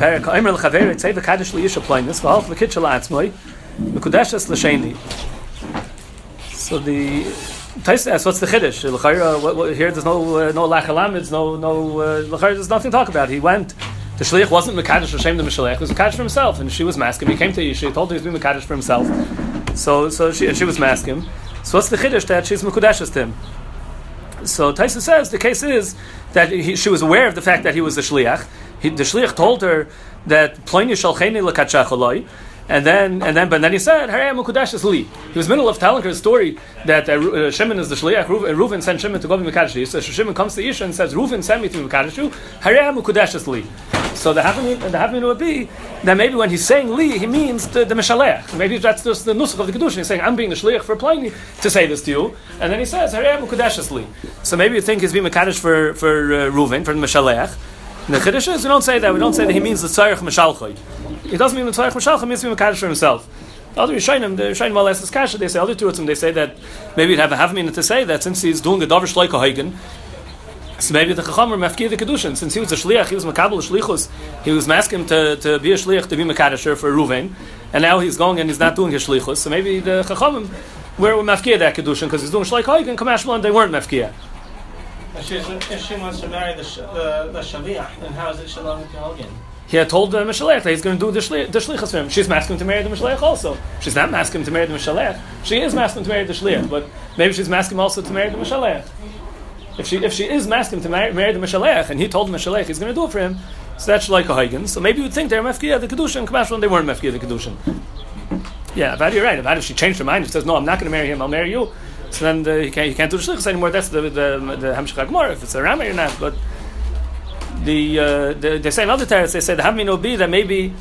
perek Omer l'chaver tzei v'kadosh liyisha ploinus v'halch v'kitchel atzmoi v'kudeshes l'sheni. So the Tais asks, what's the chiddush? What, here there's no uh, no lachalamitz, no no uh. There's nothing to talk about. He went. The shliach wasn't mekadosh Hashem the mishalech. Was mekadosh for himself, and she was masking. He came to Yisha. He told her he's being mekadosh for himself. So so she and she was masking. So what's the chiddush that she's mekudeshes to him? So Taisa says the case is that he, she was aware of the fact that he was the shliach. He, the shliach told her that ploini shalcheni lekatshacholoi. And then, and then, but then he said, "Harei mukudash li." He was middle of telling her a story that uh, uh, Shimon is the shliach. Reuven, Reuven sent Shimon to go be mekadosh. So Shimon comes to Isha and says, "Reuven sent me to mekadosh you." Harei mukudash li. So the happening, the happening would be that maybe when he's saying li, he means the, the mishalech. Maybe that's just the nusach of the kedushin. He's saying, "I'm being the shliach for Pliny to say this to you," and then he says, "Harei mukudash li." So maybe you think he's being mekadosh for for uh, Reuven for the mishalech. And the chiddush we don't say that. We don't say that he means the tzarich mishalchoy. It doesn't mean the tzarich mishalchoy means being mekadosh for himself. The other Rishonim, the Rishonim Malas is kasha. They say other two they say that maybe it'd have a half minute to say that since he's doing a davar shleika hagen. So maybe the Chacham were mafkir the kedushin. Since he was a shliach, he was makabel shlichus. He was asking to, to be a shliach to be makadasher for Ruvain, and now he's going and he's not doing his shlichus. So maybe the Chachamim were, mafkir that kedushin because he's doing shleika hagen. Kamashmalan they weren't mafkir. If she wants to marry the, the, the Shaviach, then how is it Shalom Hogan? He had told the Mishalech that he's going to do the, shli- the Shlichus for him. She's asking him to marry the Mishalech also. She's not asking him to marry the Mishalech. She is asking him to marry the Shliach, but maybe she's asking him also to marry the Mishalech. If she, if she is asking him to marry, marry the Mishalech, and he told the Mishalech he's going to do it for him, so that's like a Huygens. So maybe you'd think they're Mefkia the Kedushin, Kamashwan, they weren't Mefkia the Kedushin. Yeah, Avad, you're right. Avad, if she changed her mind and says, no, I'm not going to marry him, I'll marry you, so then the, you, can't, you can't do the Shlichus anymore. That's the, the, the if it's a Rama or not. But the, uh, the they say in other terrace, they say the Havmin be that maybe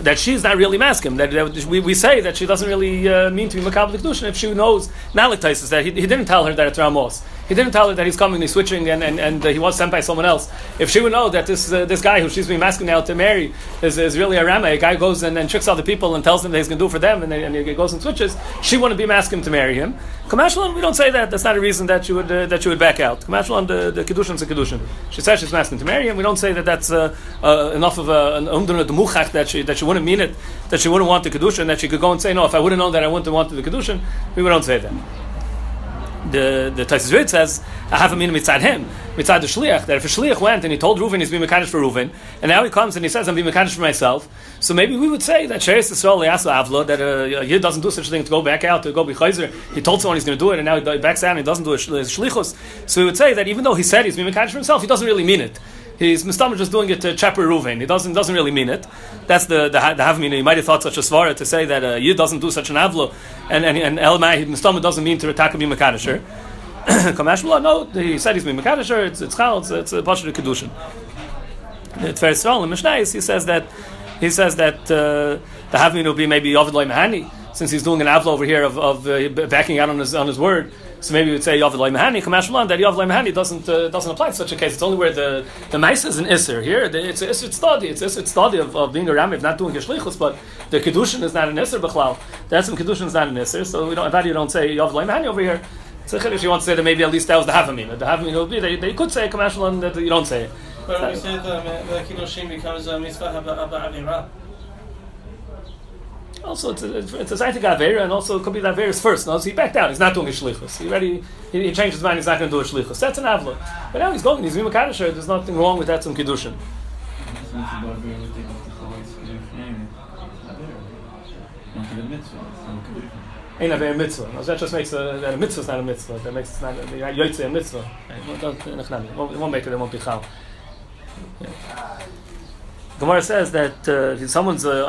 that she's not really masking. That, that we, we say that she doesn't really uh, mean to be makabel kedushin if she knows not like that he, he didn't tell her that it's Ramos. He didn't tell her that he's coming, he's switching, and, and, and uh, he was sent by someone else. If she would know that this uh, this guy who she's being masking now to marry is, is really a Rama, a guy goes and, and tricks other people and tells them that he's going to do for them, and, they, and he goes and switches, she wouldn't be masking to marry him. Kamashlan, we don't say that. That's not a reason that you would uh, that you would back out. Kamashlan, the, the a kedushin. She says she's masking to marry him. We don't say that that's uh, uh, enough of a, an umdun the muchach that she that she wouldn't mean it, that she wouldn't want the kedushin, that she could go and say no. If I wouldn't know that I wouldn't wanted the kedushin, we don't say that the the Taisus Rid says I have a meaning mitzad him mitzad the shliach that if a shliach went and he told Reuven he's being mekadosh for Reuven and now he comes and he says I'm being mekadosh for myself so maybe we would say that Sheres Yisrael Yasu Avlo that uh, a Yid doesn't do such a thing to go back out to go be chayzer. He told someone he's going to do it and now he backs out and he doesn't do a shlichus. So we would say that even though he said he's being mekadosh for himself he doesn't really mean it He's Mustama just doing it to Chaper Ruvain. He doesn't doesn't really mean it. That's the the, the Havmina. He might have thought such a svara to say that uh, Yid doesn't do such an avlo, and and and Elamai Mustama doesn't mean to attack him Makadasher. Kamashmula, no, he said he's being Makadasher. It's it's chal. It's, it's a of kedushin. Tiferes Yisrael in Mishnayis, he says that he says that uh, the Havmina will be maybe Yovid Mahani since he's doing an avlo over here of, of uh, backing out on his on his word. So maybe we'd say Yav Mahani, Kamashmalan, that Yav Mahani doesn't uh, doesn't apply in such a case. It's only where the the mice is an Isser. Here, the, it's it's study. It's it's study of, of being a Ramiv, not doing Geshlichus, but the Kedushin is not an Isser Bechlal. That's some Kedushin is not an Isser. So we don't, that you don't say Yav Mahani over here. So if you want to say that maybe at least that was the Havamina. The Havamina would be, they, they could say Kamashmalan that you don't say. But we say the, the Kiddushin becomes a mitzvah of Avira. Also, it's a, it's a Zaitik Avera, and also it could be that Avera's first. No, so he backed out. He's not doing a Shlichus. He already, he, he changed his mind, he's not going to do a Shlichus. That's an Avla. But now he's going, he's being Kadisher, there's nothing wrong with that, some Kiddushin. Ain't a mitzvah. No, that just makes a, that a mitzvah is not a mitzvah. That makes it not a yoytze a mitzvah. It won't make it. It won't be chal. Yeah. Gemara says that uh, if someone's uh,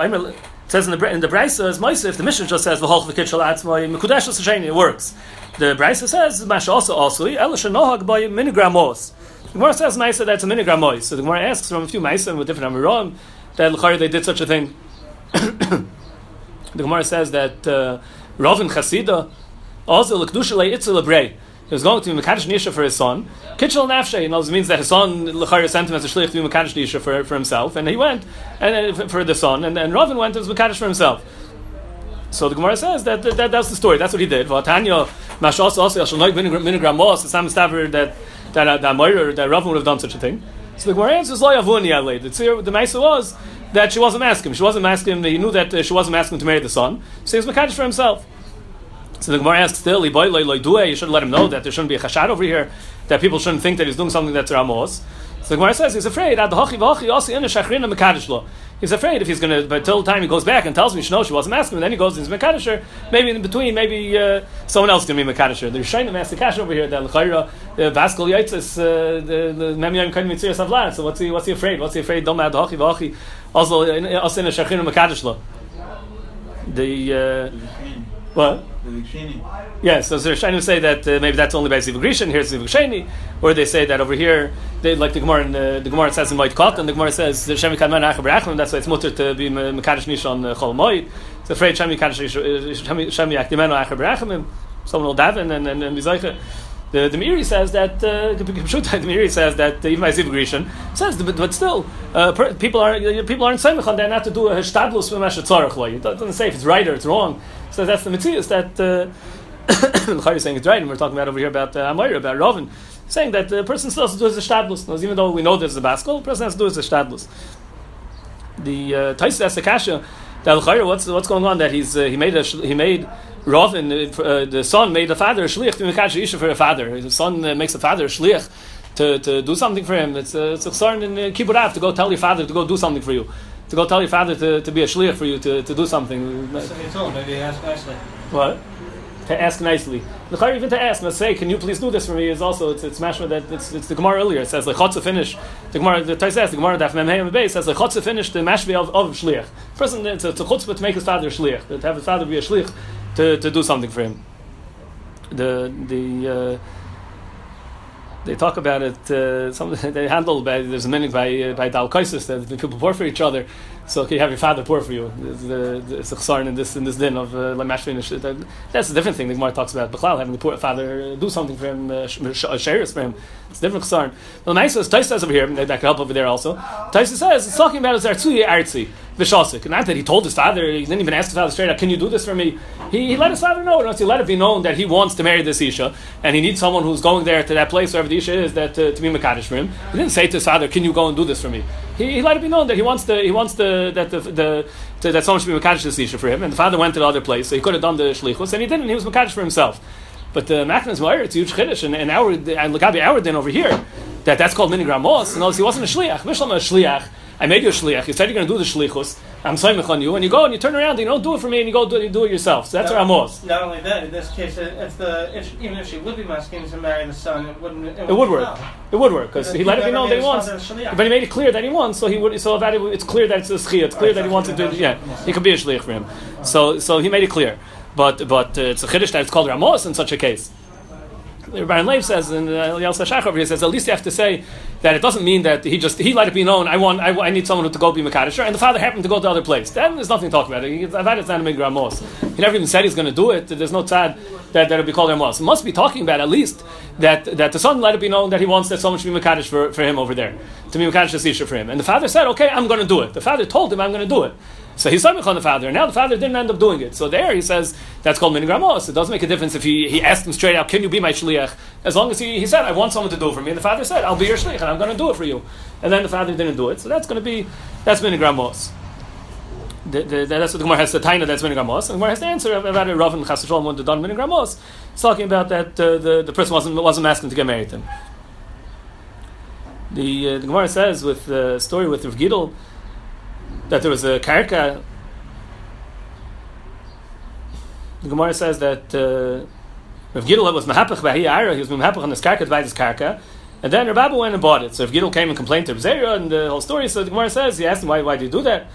says in the in the Brisa as Moshe, if the mission just says v'holch v'kit shal atzmai mekudesh l'sasheni, it works. The Brisa says masha also also el shanohag by minigramos. The Gemara says Maisa that's a minigramos. So the Gemara asks from a few Maisa with different Amiram that l'chari they did such a thing. the Gemara says that uh, Rav and Chasida also l'kedusha le'itzel lebrei. He was going to be Mekadosh Nisha for his son. Kitchel Nafshe, you know, it means that his son Lechari sent him as a shlich to be Mekadosh Nisha for, for himself, and he went and uh, for the son, and, and Ravin went as Mekadosh for himself. So the Gemara says that, that, that that's the story. That's what he did. Vatanya Mashos also Yashal Noig Minigram Mos. It's not that that that that Ravin would have done such a thing. So the Gemara answers lo yavuni alei. The ma'isa was that she wasn't asking. She wasn't asking. Him. He knew that uh, she wasn't asking him to marry the son. So he was makadosh for himself. So the Gemara asks still, you should let him know that there shouldn't be a chashad over here, that people shouldn't think that he's doing something that's Ramos. So the Gemara says he's afraid. Shachrin he's afraid if he's going to, but till the time he goes back and tells me, no, she wasn't asking, and then he goes into Makadisher, maybe in between, maybe uh, someone else is going to be Makadisher. They're to ask the cash over here, that L'chaira, Vascal Yaitzis, the Memyam Kadim Mitzir. So what's he, what's he afraid? What's he afraid? Don't matter, Hachi Vachi, also in a Shachin Makadishla. The, uh, what? Yes, so to say that uh, maybe that's only by Ziv Grishan, here's Ziv Sheni, or they say that over here, they, like the Gemara, in, uh, the Gemara says in Moed Kot, and the Gemara says, Shem Kadman Acher Berachim, that's why it's mutter to be Mekadosh Nish on uh, Chol Moed. It's afraid Shem Yakdimenu Acher Berachim, someone will daven and, and, and be Zeicha. The, the Meiri says that uh, the Meiri says that uh, even Ziv Grishan says, but, but still, uh, per, people are people aren't saying that not to do a hashtadlus v'mashatzarach It doesn't say if it's right or it's wrong. So that's the mitzvah that uh, is saying it's right, and we're talking about over here about uh, about Rovin, saying that the person still has to do his shtadlus. Even though we know there's a baskel, the person has to do his shtadlus. The uh, Taisa asks the kasha what's what's going on that he's uh, he made a he made Rovin, uh, uh, the son made the father a shliach to make isha for a father. The son uh, makes the father a shliach to, to do something for him. It's a, it's a concern in uh, kibbutz to go tell your father to go do something for you to go tell your father to, to be a shliach for you to, to do something. maybe ask nicely. What? To ask nicely. The even to ask, let's say, can you please do this for me? Is also it's it's mashma that it's, it's the Gemara earlier. It says like chotza finish. The Gemara the Tais says the Gemara daf memhei base says like chotza finish the mashvi of, of shliach. Person it's a, it's a chutzpah to make his father a shliach. To have his father be a shliach to, to do something for him. The the. Uh, they talk about it. Uh, some they handle by there's minute by uh, by dalkaisis that people pour for each other. So can you have your father pour for you? It's a chsarin in this in this din of uh. That's a different thing. The Gemara talks about Bechlal having the poor father uh, do something for him, uh, shares for him. It's a different chsarin. The Maisa Taisa says over here that could help over there also. Taisa says it's talking about his artsuye artsi v'shasik. Not that he told his father. He didn't even ask his father straight out. Can you do this for me? He, he let his father know. He let it be known that he wants to marry this isha and he needs someone who's going there to that place wherever the isha is that uh, to be mekadosh for him. He didn't say to his father, "Can you go and do this for me?" He, he let it be known that he wants to. He wants to, that the, the to, that someone should be mekadosh this for him. And the father went to the other place, so he could have done the shlichus, and he didn't. He was mekadosh for himself. But the Machnam's Meir, it's huge chiddush, and, and our and Lagabi our din over here, that that's called minigram mos, and he wasn't a shliach. Mishlam a shliach. I made you a shliach. You said you're going to do the shlichus. I'm saying on you, and you go and you turn around and you don't do it for me, and you go do, you do it yourself. So that's no, Ramos. Not only that, in this case, if the if, even if she would be masking to marry the son, it wouldn't. It, it would work. It would work because he let it be known that he wants. But he made it clear that he wants, so he would. So that it, it's clear that it's a schia. It's clear that he wants to do. It. Yeah, he could be a shliach for him. So so he made it clear. But but uh, it's a chiddush that it's called Ramos in such a case. Baron Leib says, and uh, Yelsa Shach over here says, at least you have to say that it doesn't mean that he just he let it be known. I want, I, I need someone to go be Makadisher, and the father happened to go to the other place. Then there's nothing to talk about. It. Had it not a Migramos. He never even said he's going to do it. There's no tzad that that'll be called Ramos. Must be talking about at least that that the son let it be known that he wants that someone should be Makadish for, for him over there to be Makadish for him, and the father said, okay, I'm going to do it. The father told him, I'm going to do it. So he's samich on the father, and now the father didn't end up doing it. So there he says that's called minigramos. It doesn't make a difference if he, he asked him straight out, "Can you be my shliach?" As long as he, he said, "I want someone to do it for me," and the father said, "I'll be your shliach, and I'm going to do it for you." And then the father didn't do it, so that's going to be that's minigramos. The, the, that's what the Gemara has the taina that's minigramos, and the Gemara has the answer about it. Rav and Chassidol wanted done minigramos. It's talking about that uh, the the person wasn't wasn't asking to get married to him. The, uh, the Gemara says with the story with Rav Gidol that there was a karka. The Gemara says that uh, Rav Gidel was mahapach by he was mahapach on this karka to buy this karka, and then Rabbi went and bought it. So if Gidel came and complained to Zera and the whole story, so the Gemara says he asked him why why did you do that?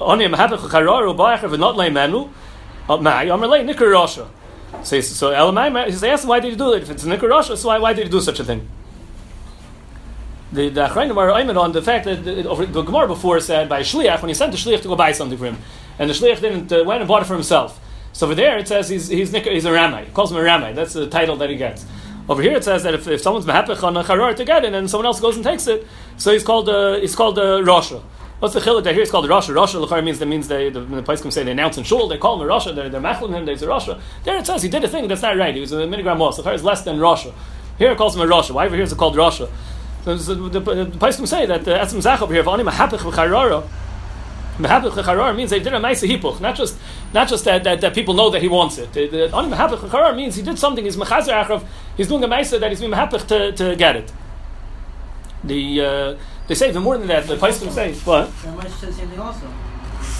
Only mahapach charar ubayach not lay menu. Uh, my Amar lay nikar rasha. So so Elamai, he him why did you do it? If it's nikar rasha, so why why did you do such a thing? The Achrayim are aimed on the fact that the, the Gemara before said by Shliach when he sent the Shliach to go buy something for him, and the Shliach didn't uh, went and bought it for himself. So over there it says he's he's, he's a Ramai. He calls him a Ramai. That's the title that he gets. Over here it says that if, if someone's mahapich on a charar to get it and someone else goes and takes it, so he's called uh, he's called a uh, Rasha. What's the chiluk that here? It's called Rasha. Rasha l'char means that means they the, the place can say they announce in shul. They call him a Rasha. They're they're machlim him. There's a Rasha. There it says he did a thing that's not right. He was a milligram moss. L'char is less than Rasha. Here it calls him a Rasha. Why over here is it called Rasha? The, the, the, the Paiskim say that the Etzim Zach over here, V'ani Mahapich V'charara, Mahapich V'charara means they did a Maisa Hipuch, not just, not just that, that, that people know that he wants it. Ani Mahapich V'charara means he did something, he's Mechazer Achrav, he's doing a Maisa that he's being Mahapich to, to get it. The, uh, they say even more than that, the Paiskim say, what? Ramesh said the same thing also.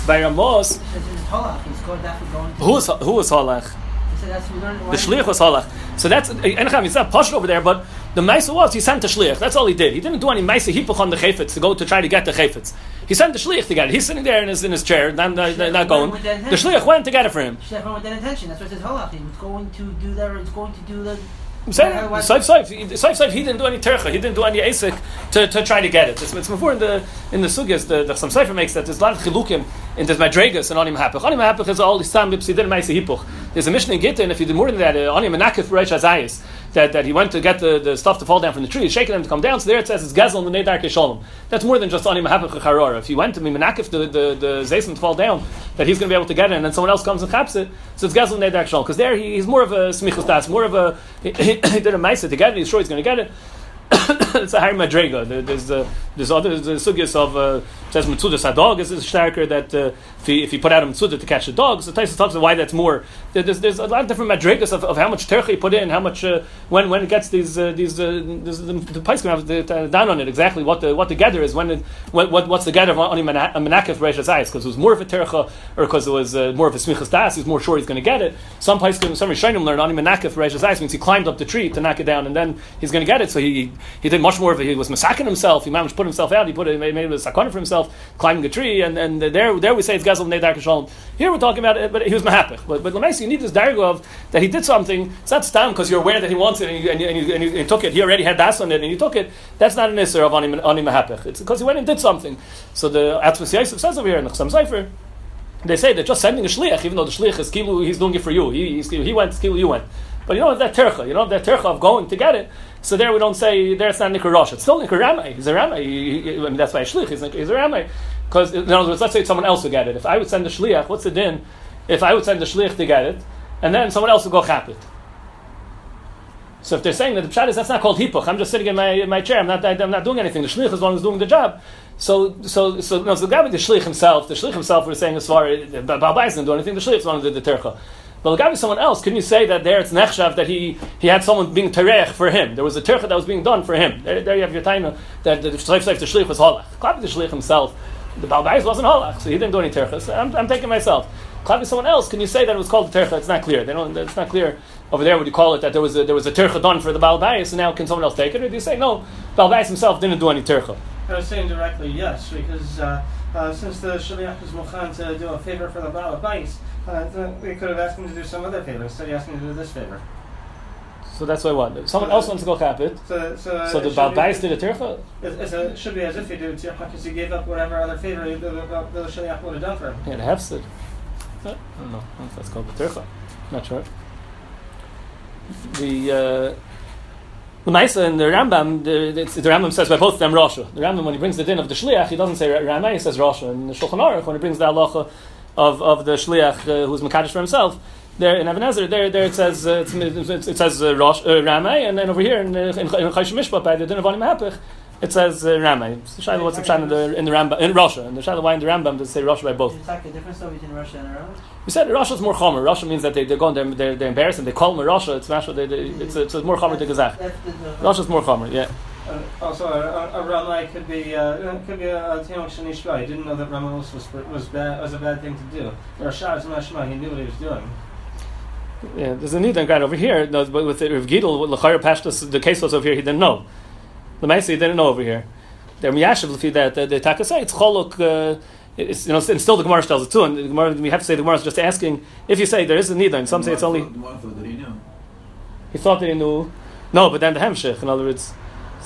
By Ramos, says in his halach, he's that for going to. who was, who was Halach? He said that's we learned. The shliach was halach. So that's Enacham. It's not pushed over there, but the ma'isa was he sent the shliach. That's all he did. He didn't do any ma'isa hipuch on the chayfetz to go to try to get the chayfetz. He sent the shliach to get it. He's sitting there in his in his chair, not, not, not going. The shliach went to get it for him. She said with that intention. That's what it says halach. He was going to do that. Or he's going to do the. I'm saying, Saif Saif, Saif Saif, he didn't do any tercha, he didn't do any asik to, to try to get it. It's, it's before in the in the sugyas, the, the some Sefer makes that there's a lot of chilukim in this madregas and onim hapich. Onim hapich is all istam bipsi didn't make hipuch. There's a mission in Gittin, if you did more than that, uh, onim menakif reish azayis, that, that he went to get the, the stuff to fall down from the tree, shaking them to come down. So there it says it's gezel and the nedar keshalom. That's more than just hapich charora. If you went to me menakif the the the zaysim to fall down, that he's going to be able to get it, and then someone else comes and chaps it, so it's gezel and nedar keshalom. Because there he, he's more of a smichus das, more of a he, he did a ma'isa to get it. He's sure he's going to get it. it's a higher madrega. There- There's uh, there's other there's sugyas of uh, says mitzudas dog is starker that uh, if he if he put out a mitzudah to catch the dogs, the Taisa talks about why that's more. There's, there's a lot of different madregas of, of how much tercha put in, how much uh, when when it gets these uh, these uh, the, the Pais can have the, the, down on it exactly what the what the gather is when it, what, what what's the gather of only menakef reishas eyes because it was more of a tercha or because it was uh, more of a smichas das he's more sure he's going to get it. Some Pais some Rishonim learn only menakef reishas eyes means he climbed up the tree to knock it down and then he's going to get it. So he he did much more of it. He was masaking himself. He managed to put himself out. He put it, made, made a sakana for himself, climbing a tree, and, and there there we say it's gazel nedar kashalom. Here we're talking about it, but he was mahapich. But but Lamaisi, you need this of that he did something. It's not stam because you're aware that he wants it and you, and you, and you, and you, and you took it. He already had das on it and you took it. That's not an isser of ani mahapich. It's because he went and did something. So the Atzmas Yosef says over here in the Chasam Sofer. They say that just sending a shliach, even though the shliach is kilu, he's doing it for you. He, he went, kilu, you went. But you don't have that tercha. You don't have that tercha of going to get it. So there we don't say there it's not nikar rosh. It's still nikar ramay. He's a ramay. I mean that's why shlich. He's, he's a ramay. Because in other words, let's say someone else will get it. If I would send a shliach, what's the din? If I would send a shliach to get it, and then someone else would go chap it. So if they're saying that the pshat is that's not called hipuch, I'm just sitting in my, in my chair. I'm not I'm not doing anything. The shlich is the one who's doing the job. So so so no. So the guy with the shlich himself, the shlich himself, we're saying as far as Balbai didn't do anything. The shlich is one who did the tercha. But the someone else, can you say that there it's nechshav that he he had someone being terech for him? There was a tercha that was being done for him. There, there you have your taina that the the shlich was halach. Klavi the shlich himself, the Balbai wasn't halach, so he didn't do any tercha. So I'm, I'm taking myself. Klavi someone else, can you say that it was called the tercha? It's not clear. They don't. It's not clear over there. Would you call it that there was a, there was a tercha done for the Balbai? So now can someone else take it, or do you say no? Balbai himself didn't do any tercha. I was saying directly yes, because uh, uh, since the Shaliach is Mukhan to do a favor for the Baal of Bais, uh, we could have asked him to do some other favor instead of asking him to do this favor. So that's why what? Someone else wants to go chap it. So, so, So the Baal be- did a tercha. It's, it's should be as if he did it because he gave up whatever other favor the, the, the, the Shaliach would have done for him. Yeah, the hefsid. I don't know. I don't know if that's called the tercha. Not sure. The uh, Maisa and the Rambam, the, the Rambam says by both of them Rasha. The Rambam when he brings the din of the Shliach, he doesn't say Ramah, he says Rasha. And the Shulchan Aruch when he brings the halacha of, of the Shliach uh, who's Makadosh for himself. There in Even HaEzer, there, there it says uh, it says uh, Rosh, uh, Ramay, and then over here in uh, in, in by the Din of Anim Hapich, it says uh, Ramay. So Shaila, what's the pshat in the in the Rambam in Rasha? And the Shaila why in the Rambam does it say Rasha by both? It's like a difference though between Rasha and Iran. We said Rasha is more chomer. Rasha means that they, they're going, they're, they're, they're embarrassed and they call them Rasha. It's mashma, they, they, it's, it's, it's more chomer to Gazach. That's the, the, Rasha is more chomer, yeah. Uh, also, a, a, a Ramai could be uh, could be a Tinok Shanishba. He didn't know that Ramos was was bad was a bad thing to do. Rashad is Mashma. He knew what he was doing. Yeah, there's a need right over here. No, but with Rav Gidel, with Lachayr Pashtas, the case was over here, he didn't know. The Maisi, he didn't know over here. The Miyashiv, if that, the, the Taka say, it's Cholok, uh, it's, you know, and still the Gemara tells it too, and the Gemara, we have to say the Gemara is just asking, if you say there is a need, and some say it's only, The thought that he knew. he thought that he knew, no, but then the Hemshech, in other words,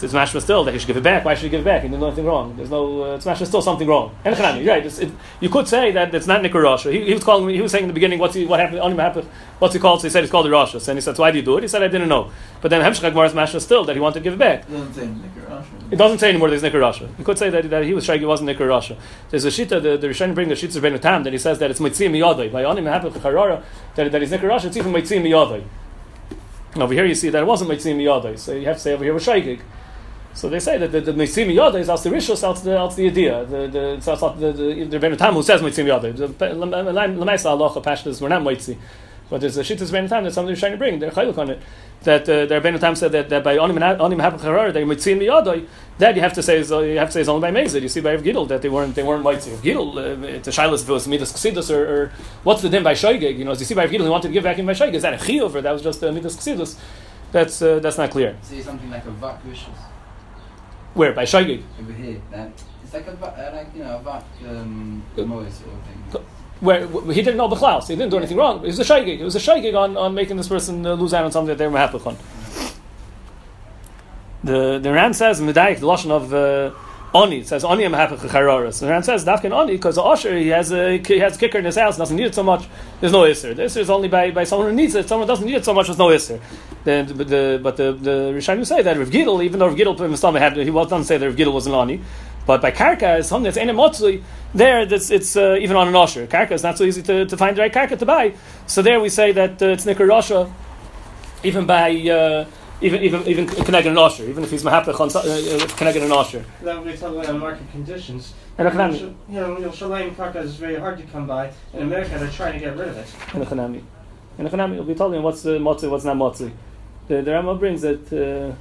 it's mashma still that he should give it back. Why should he give it back? He didn't do anything wrong. There's no. Uh, it's mashma still something wrong. And Chanami, you're right. It's, it, you could say that it's not Nikar Rasha. He, he was calling. He was saying in the beginning, what's he, what happened? Only happened. What's he called? So he said it's called the Rasha. And he said, so why do you do it? He said, I didn't know. But then Hemshech Gemara's mashma still that he wanted to give it back. It doesn't say Nikar Rasha. It doesn't say anymore there's Nikar Rasha. You could say that, that he was shaykh, it wasn't Nikar Rasha. There's a shita, the, the Rishonim bring the shita of Ben Tam, that he says that it's Mitzim Miyadai. By Onim Hapach Charara, that, that he's Nikar Rasha, it's even Mitzim Miyadai. Over here you see that it wasn't Mitzim Miyadai. So you have to say over here was shaykh. So they say that the, the Mitzim Yoda is also the Rishos, else the, else the idea. The, the, it's not the, the, the Rebbeinu Tam who says Mitzim Yoda. Lamaisa Allah Pashtas, we're not Mitzi. But there's a Shittas Rebbeinu Tam that somebody was trying to bring. They're Chaylik on it. That uh, the Rebbeinu Tam said that, that by Onim Hapacharar, they Mitzim Yoda, that you have to say is, uh, you have to say is only by Mezid. You see by Gidel that they weren't they weren't Mitzi. Gidel, uh, it's a Shilas if it was Midas Chassidus or, or what's the din by Shoigig? You know, as you see by Gidel, he wanted to give back in by Shoigig. Is that a Chiyuv or that was just uh, Midas Chassidus? That's, uh, that's not clear. Say something like a vak vicious Where? By Shoigig? over here. That it's like a uh, like you know a um, Good. sort of thing. where wh- he didn't know the Bechlaus, he didn't do anything wrong. It was a shaygig. It was a shaygig on, on making this person uh, lose out on something that they were happy on. The the Ran says in the Daik, the lashon of uh, Oni says Oni am happy chararas. The Ran says Dafkin Oni because the usher he has a he has a kicker in his house doesn't need it so much. There's no isser. The isser is only by, by someone who needs it. Someone doesn't need it so much. There's no isser. Then but the but the the Rishonim say that Rav Gidel, even though Rav stomach had he was doesn't say that Rav Gidel was an Oni. But by karka, is something that's enem motzli, there that's, it's uh, even on an osher. Karka is not so easy to, to find the right karka to buy. So there we say that uh, it's nikar even by uh, even even even connected an osher, even if he's mahapech on uh, uh, connected an osher. That would be talking about market conditions. And You know, you know, Karka is very hard to come by. In America, they're trying to get rid of it. chanami, and a chanami. We'll be telling him what's uh, motzli, what's not motzli. The the Rama brings that. Uh,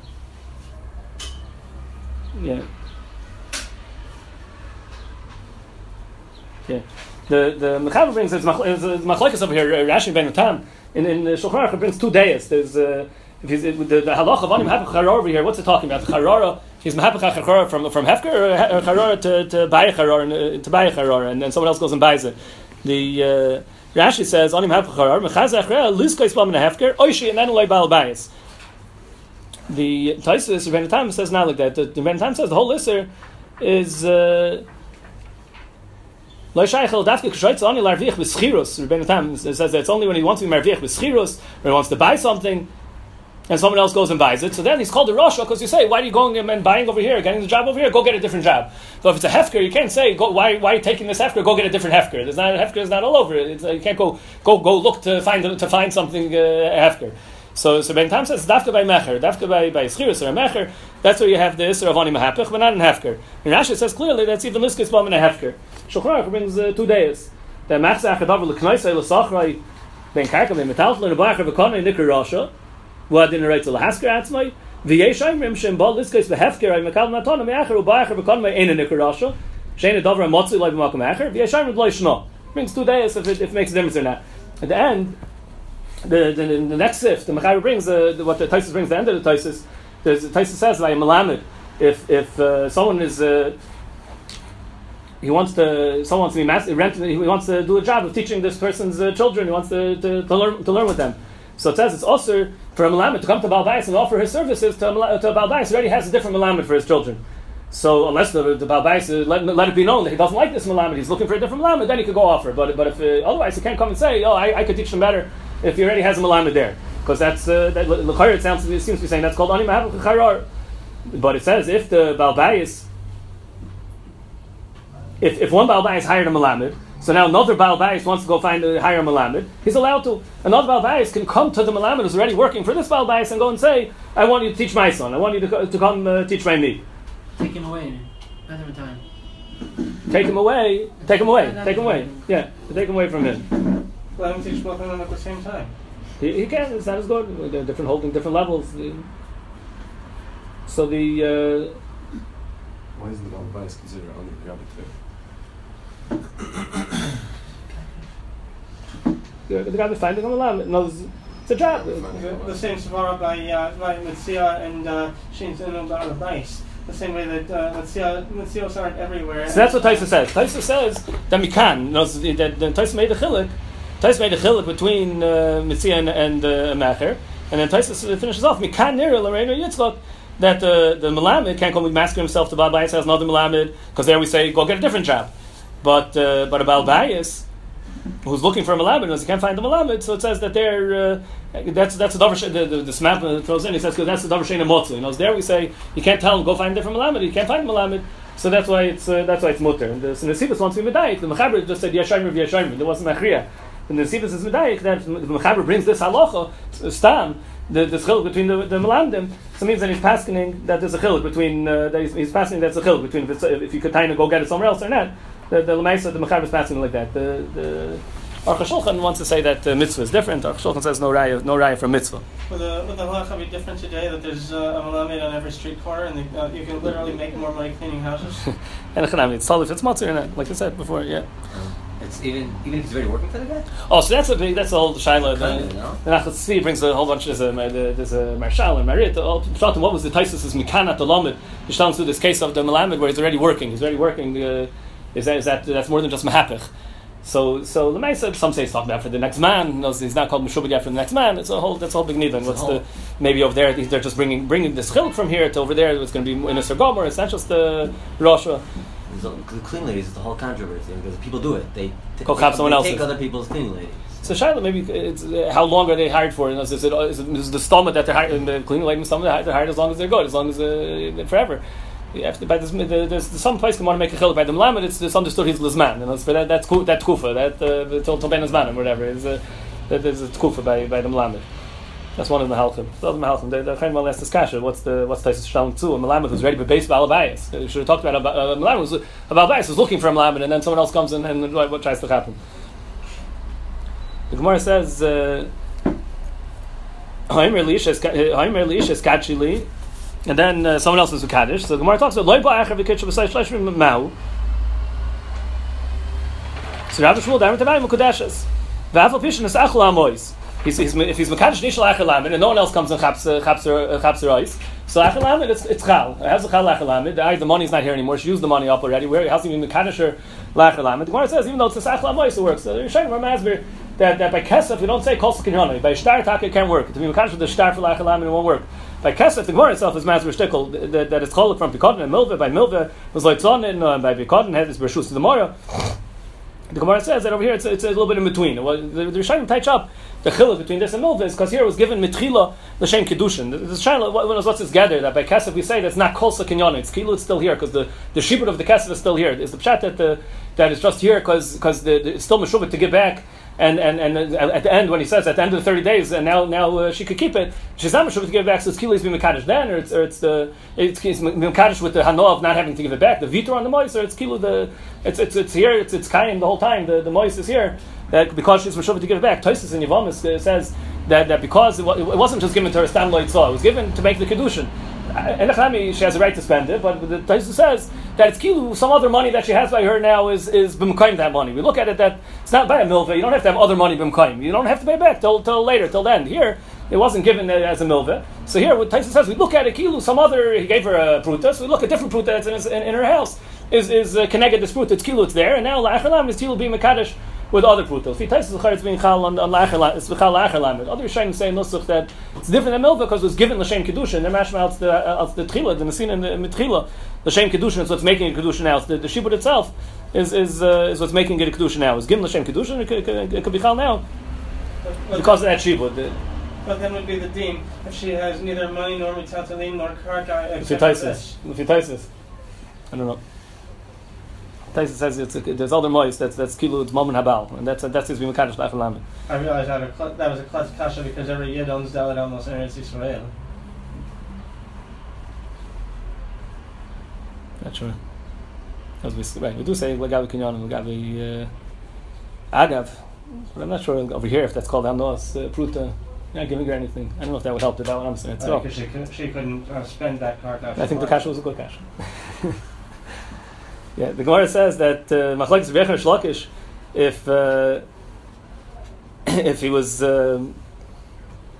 yeah. Yeah. The the Mechaber brings it's mach- it's, machlekes over here. uh, Rashi ben Tam in in Shulchan brings two days. There's uh, he's, uh, the the halach of anim over here. What's it talking about? The he's mahapach charara from from hefker or ha- to to buy a and, uh, to buy a and then someone else goes and buys it. The uh, Rashi says anim have charara mechaz achra liskais bam hefker oishi and then loy bal bayis. The Taisus Ben Tam says not like that. The, the Ben Tam says the whole lister is. Uh, Lo shaychel dafke kshoitz only larvich b'schirus. Rebbeinu Tam says that it's only when he wants to be marvich b'schirus, or he wants to buy something, and someone else goes and buys it. So then he's called a rasha because you say, why are you going and buying over here, getting the job over here? Go get a different job. So if it's a hefker, you can't say, go, why, why are you taking this hefker? Go get a different hefker. There's not a hefker is not all over. It's, uh, you can't go go go look to find to find something uh, hefker. So so Ben Tam says dafka by mecher, dafka by by schirus or mecher. That's where you have the isser of ani mahapich, but not in hefker. And Rashi says clearly that's even liskis bam in a hefker. Shulchan Aruch brings uh, two days. The machzach adav leknoisei l'sachrei ben karka ben metaltel in a bacher v'konei nikar rasha. What in the right to lahasker atzmai? V'yesh aimrim shem bal liskis v'hefker ay mekal matana me'acher u'bacher v'konei ein a nikar rasha. Shein a davar motzi loy b'makom acher. V'yesh aimrim b'loy shno. Brings two days if it, if it makes a difference or not. At the end, the, the, the next sif, the Mechaber brings, uh, the, what the Taisus brings, the end of the Taisus, the Taisus says, like, Malamed, if, if uh, someone is, uh, he wants to, someone wants to be master, rent, he wants to do a job of teaching this person's uh, children, he wants to, to, to, learn, to learn with them. So it says it's also for a Malamed to come to Balbais and offer his services to, to Balbais, already has a different Malamed for his children. So unless the, the Balbais, uh, let, let it be known that he doesn't like this Malamed, he's looking for a different Malamed, then he could go offer. But, but if, uh, otherwise he can't come and say, oh, I, I could teach them better if he already has a Malamed there. Because that's, uh, that, it sounds, it seems to be saying that's called Ani Mahav Charar. But it says if the Balbais, if, if one Balbais hired a Malamed, so now another Baal Bais wants to go find a higher a Malamed, he's allowed to. Another Baal Bais can come to the Malamed who's already working for this Baal Bais and go and say, I want you to teach my son, I want you to, to come uh, teach my me. Take him away. Better in time. Take him away, take him away, take him away. Yeah, take him away from him. Let them teach both of them at the same time. He, he can, it's not as good. They're different, holding different levels. So the. Uh, Why isn't the Balbais considered only the, the guy that's finding the a knows it's a job. The, the same Svara by uh, by Mitzia and uh, Shin Zenu Bar Bais. The same way that uh, Mitzios aren't everywhere. So that's what Taisa says. Taisa says that Mikan knows that that Taisa made a chiluk. Taisa made a chiluk between uh, and, and uh, Macher, and then Taisa finishes off Mikan Nira Lorena Yitzchak. That uh, the Malamed can't come masker himself to Balbayis has another Malamed because there we say go get a different job, but uh, but a Balbayis who's looking for a Malamed knows he can't find the Malamed, so it says that they're uh, that's that's sh- the the, the Smap throws in. He says that's the davar shein motzu. You know, there we say you can't tell him go find a different Malamed. You can't find Malamed. So that's why it's uh, that's why it's mutter. And the, the Nesivus wants to be medayik. The Mechaber just said yashayim yashayim. There wasn't machriya. And the Nesivus is medayik that the Mechaber brings this halacha stam the, the chiluk between the, the Melandim, so it means that he's passing that there's a chiluk between, uh, that he's, he's passing that's a chiluk between if, if you could kind of go get it somewhere else or not. The, the Lemaisa, the Mechaber is passing like that. The, the Aruch HaShulchan wants to say that uh, mitzvah is different. Aruch HaShulchan says no raya, no raya from mitzvah. Would the, would the halacha be different today that there's uh, a malamed on every street corner and the, uh, you can literally make more money cleaning houses? And Chanami, it's all if it's matzah or not, like I said before, yeah. It's even even if he's already working for the guy. Oh, so that's a big, that's the whole shaila. Kinda, The, no? the Nachas Tzvi brings a whole bunch. There's a there's a Marshal and Marit. All Pshatim, what was the Taisus is Mikanat the Lamed. He's telling through this case of the Melamed where he's already working. He's already working. Uh, is that is that that's more than just Mahapich. So so the Mesa, some say it's talking about for the next man. No, he's not called Meshubad yet for the next man. It's a whole that's a whole big nidin. What's the maybe over there they're just bringing bringing this chiluk from here to over there. It's going to be in a Gomer. It's not just the Roshua. There's The clean ladies is the whole controversy because people do it. They t- Go take, someone they else's. take other people's cleaning ladies. So Shiloh, maybe it's uh, how long are they hired for? You know, is, it, is, it, is the stomach that they're hired, the cleaning lady stomach they're hired, they're hired as long as they're good, as long as uh, forever. You by this, the, there's some place can want to make a chiluk by the melamed. It's, understood he's lizman, and it's for that that's that kufa that till till ben or whatever is uh, that there's a kufa by by the melamed. That's one of the halachim. The other halachim. The the chaim well asked this kasha. What's the what's Taisus Shalom too? A melamed who's ready to base balabayas. We should have talked about a melamed who's a balabayas who's looking for a melamed, and then someone else comes in and what, what tries to happen. The Gemara says, uh, And then uh, someone else is kaddish. So the Gemara talks about. So Rav Shmuel Darim Tavayim Mukudeshes. V'afal pishin is achol amois. He's, he's, if he's mekadosh nishal achel lamed and no one else comes and chaps uh, chaps uh, chaps her eyes, so achel lamed it's it's chal. Has a chal achel lamed. The, the money's not here anymore. She used the money up already. Where has even mekadosh her lachel lamed? The Gemara says even though it's a achel it works. So you're showing Ramazber that that by kesef you don't say kol sekinyoni. By shtar taka it can't work. To be mekadosh with the shtar for lachel lamed it won't work. By kesef the Gemara itself is mazber shtickle that, that it's cholok from pikodin and milva. By milva was like zonin uh, by pikodin has this bershus to the mora. The Gemara says that over here it's, it's a little bit in between. Well, the, the Rishayim touch up the chiluk between this and milva is because here it was given mitchila l'shem kedushin. The, the Rishayim, what, what, what's this gather that by kesef we say that's not kol kinyon. It's kilu. It's still here because the the shibud of the kesef is still here. It's the pshat that the that is just here because because the, the, it's still meshubit to give back. And, and, and at the end, when he says at the end of the 30 days, and now now uh, she could keep it, she's not meshubit to give it back, so it's kilu is being mekadosh then, or it's, or it's the it's, it's with the hano of not having to give it back, the vitor on the mois, or it's kilu the it's it's it's here, it's it's kaim the whole time, the the mois is here, that because she's meshubit to give it back. Tosis in Yavamis uh, says that, that because it, wa- it wasn't just given to her stand it was given to make the kedushin. And Echami, she has a right to spend it, but the Taisu says that it's some other money that she has by her now is is b'mkayim that money. We look at it that it's not by a milva. You don't have to have other money b'mkayim. You don't have to pay back till till later, till then. Here, it wasn't given as a milva. So here, what Taisu says, we look at a kilu, some other he gave her a pruta. So we look at different pruta that's in, his, in, in her house is is uh, connected this pruta. It's kilu, it's there, and now la'achalam is kilu being with other prutos. The Taisus Zachar it's being chal on la'achalam. It's chal la'achalam. Other Rishonim say in that it's different than milva because it was given l'shem kedushin. They're mashma out the out the tchila, the nesin and the mitchila. L'shem kedushin is what's making it kedushin now. The, the shibud itself is is uh, is what's making it a kedushin now. It's given l'shem kedushin. It could, it could, it could be chal now But, because of that shibud. The- but then would be the dean if she has neither money nor mitatzalim nor karka If you except for Taisus, this. if you Taisus, I don't know. Taisus says it's a, there's other mois that's that's kilu it's moment habal and that's that's his bimakadosh la'achalam. I realized that, a that was a klutz kasha because every yid owns Dalit almost in Eretz Yisrael. Not sure. As we, right, we do say Lagavi Kinyan and Lagavi uh, Agav, but I'm not sure over here if that's called Amnos, uh, Pruta, not giving her anything. I don't know if that would help to that one I'm saying. Uh, So, she, could, she couldn't uh, spend that card. I think the cash was a good cash. yeah, the Gemara says that uh, Shlokish, if uh, if he was um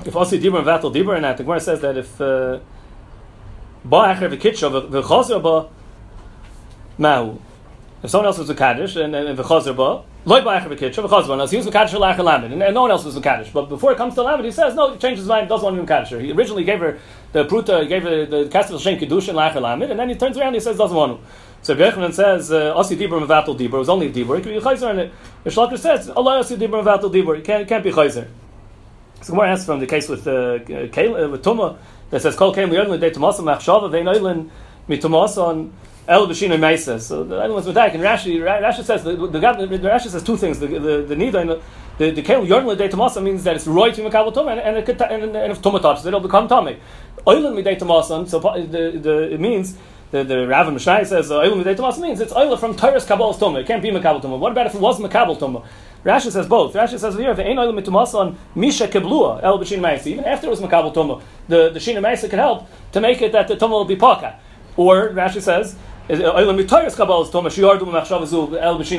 if Osi Dibur and Vatal Dibur and that, the Gemara says that if uh, Mahu, if someone else was a Kaddish and, and, and V'Chazer Ba, Loi Ba Acher V'Kitsha V'Chazer now he was for Lacher Lamed, and, and no one else was a Kaddish, but before it comes to Lamed, he says, no, he changed his mind, doesn't want to be a Kaddish. He originally gave her the Pruta, he gave her the Kastel Shem Kedusha and Lacher Lamed, and then he turns around and he says, doesn't want to. So Yechanan says, uh, Osi Dibur Mevatel Dibur, it was only a Dibur, it could be Chayzer, and the Shlokar says, Allah Osi Dibur Mevatel Dibur, it can't, it can't be Chayzer. So Gemara asks from the case with uh, Kale, uh, with Tuma that says Kol Kaim Liyodin L'Dei Tomasa Machshava Vein Oilin Mitomasa on El B'Shin Meisa. So the other one's Medaik and Rashi. Rashi says the, the, the, the Rashi says two things. The the, the Nida The the kelim yorn l'day tamasa means that it's roy to makabel tumah, and, and, it could, and, and if tumah touches it, it'll become tummy. Oilim l'day tamasa, so the, the it means. The, the Rav and Mishnah says uh, Oilim l'day tamasa means it's oil from Torah's kabbal's tumah. It can't be makabel tumah. What about if it was makabel tumah? Rashi says both. Rashi says here, if it ain't oil mitumasa misha keblua el b'shin ma'isa, even after it was makabel tumah, the the shina ma'isa could help to make it that the tumah will be paka. Or Rashi says. Uh,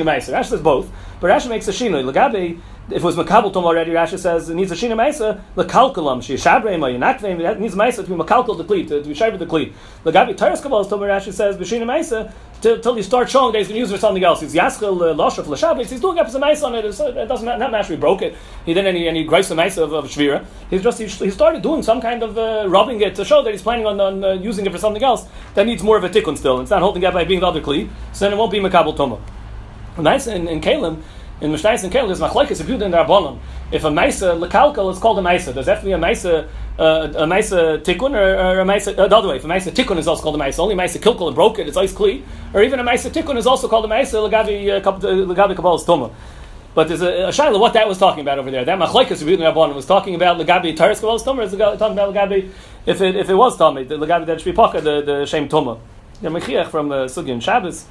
Ma'isa. Rashi says both, but Rashi makes a shina. Lagabe, if it was makabel tumah already, Rashi says it needs a shina ma'isa. Lekalkalam she shabrei ma yinakveim. It needs ma'isa to be makalkal the kli to, to be shaber the kli. Lagabe tayas kabbalas tumah. Rashi says b'shina ma'isa till you start showing that he's going to use it for something else. He's yaschel uh, loshaf l'shabbat. He's doing up some ice on it. So it doesn't not, matter. He broke it. He didn't any any grace ice of, of shvira. He's just he, started doing some kind of uh, rubbing it to show that he's planning on, on uh, using it for something else that needs more of a tikkun still. It's not holding up by being the other kli. So then it won't be makabel toma. Nice in, in Kalim. In Mishnais and Kalim, there's machlekes you in Rabbanon. If a maisa lekalkal is called a maisa, does that have to be a maisa uh, a maisa tikkun or, or a maisa uh, the other way? If a maisa tikkun is also called a maisa, only maisa kilkal and broke it, it's ice kli, or even a maisa tikkun is also called a maisa legavi uh, legavi kabbalas toma. But there's a, a shaila what that was talking about over there. That machlekes Rebbe Rabbanon was talking about legabi taris kabbalas toma, is talking about legabi if it if it was tama, the legabi that should be paka the the shem toma. The mechiach from uh, Sugyan Shabbos.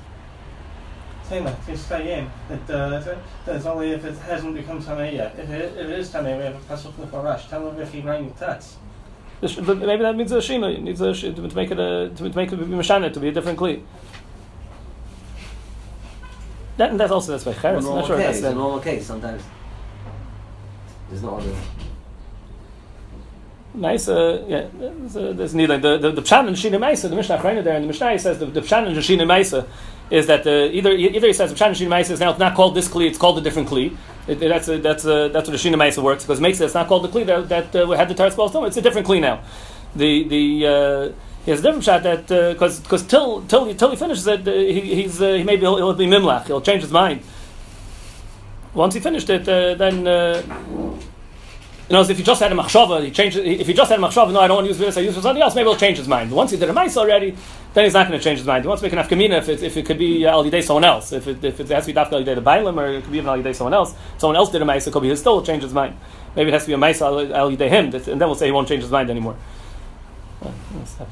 Taylor, it's saying that uh, that's only if it hasn't become Tamei yet. If it, if it is Tamei, we have a pasuk with Parash. Tell him if he ran tats. But maybe that means a shina. It needs a sh- to make it a to make it be mashana to be a different kli. That, that's also that's by In a normal Not sure case, that's in that. normal case, sometimes there's no other. Nice, uh, yeah. There's, uh, there's neither the the, the pshan and shina ma'isa. The Mishnah Achrayna there, and the Mishnah says the, the pshan and shina ma'isa is that the, either either he says the pshan and shina now it's not called this kli, it's called a different kli. It, it- that's a, that's a, that's what the shina works because it makes it it's not called the kli that that uh, had the taras kol It's a different kli now. The the uh, he has a different shot that because because till till till he finishes it uh, he, he's uh, he maybe he'll, he'll be mimlach he'll change his mind. Once he finished it, uh, then. Uh, you know, if he just had a machshava, he changed. If he just had a machshava, no, I don't want to use this. I use for something else. Maybe he'll change his mind. But once he did a mice already, then he's not going to change his mind. He wants to make an afkamina if it, if it could be uh, al yidei someone else. If it, if it has to be dafka al the bailam, or it could be even al yidei someone else. Someone else did a mice, it could be he'll still change his mind. Maybe it has to be a mice al al yidei him, and then we'll say he won't change his mind anymore. Uh, I'll stop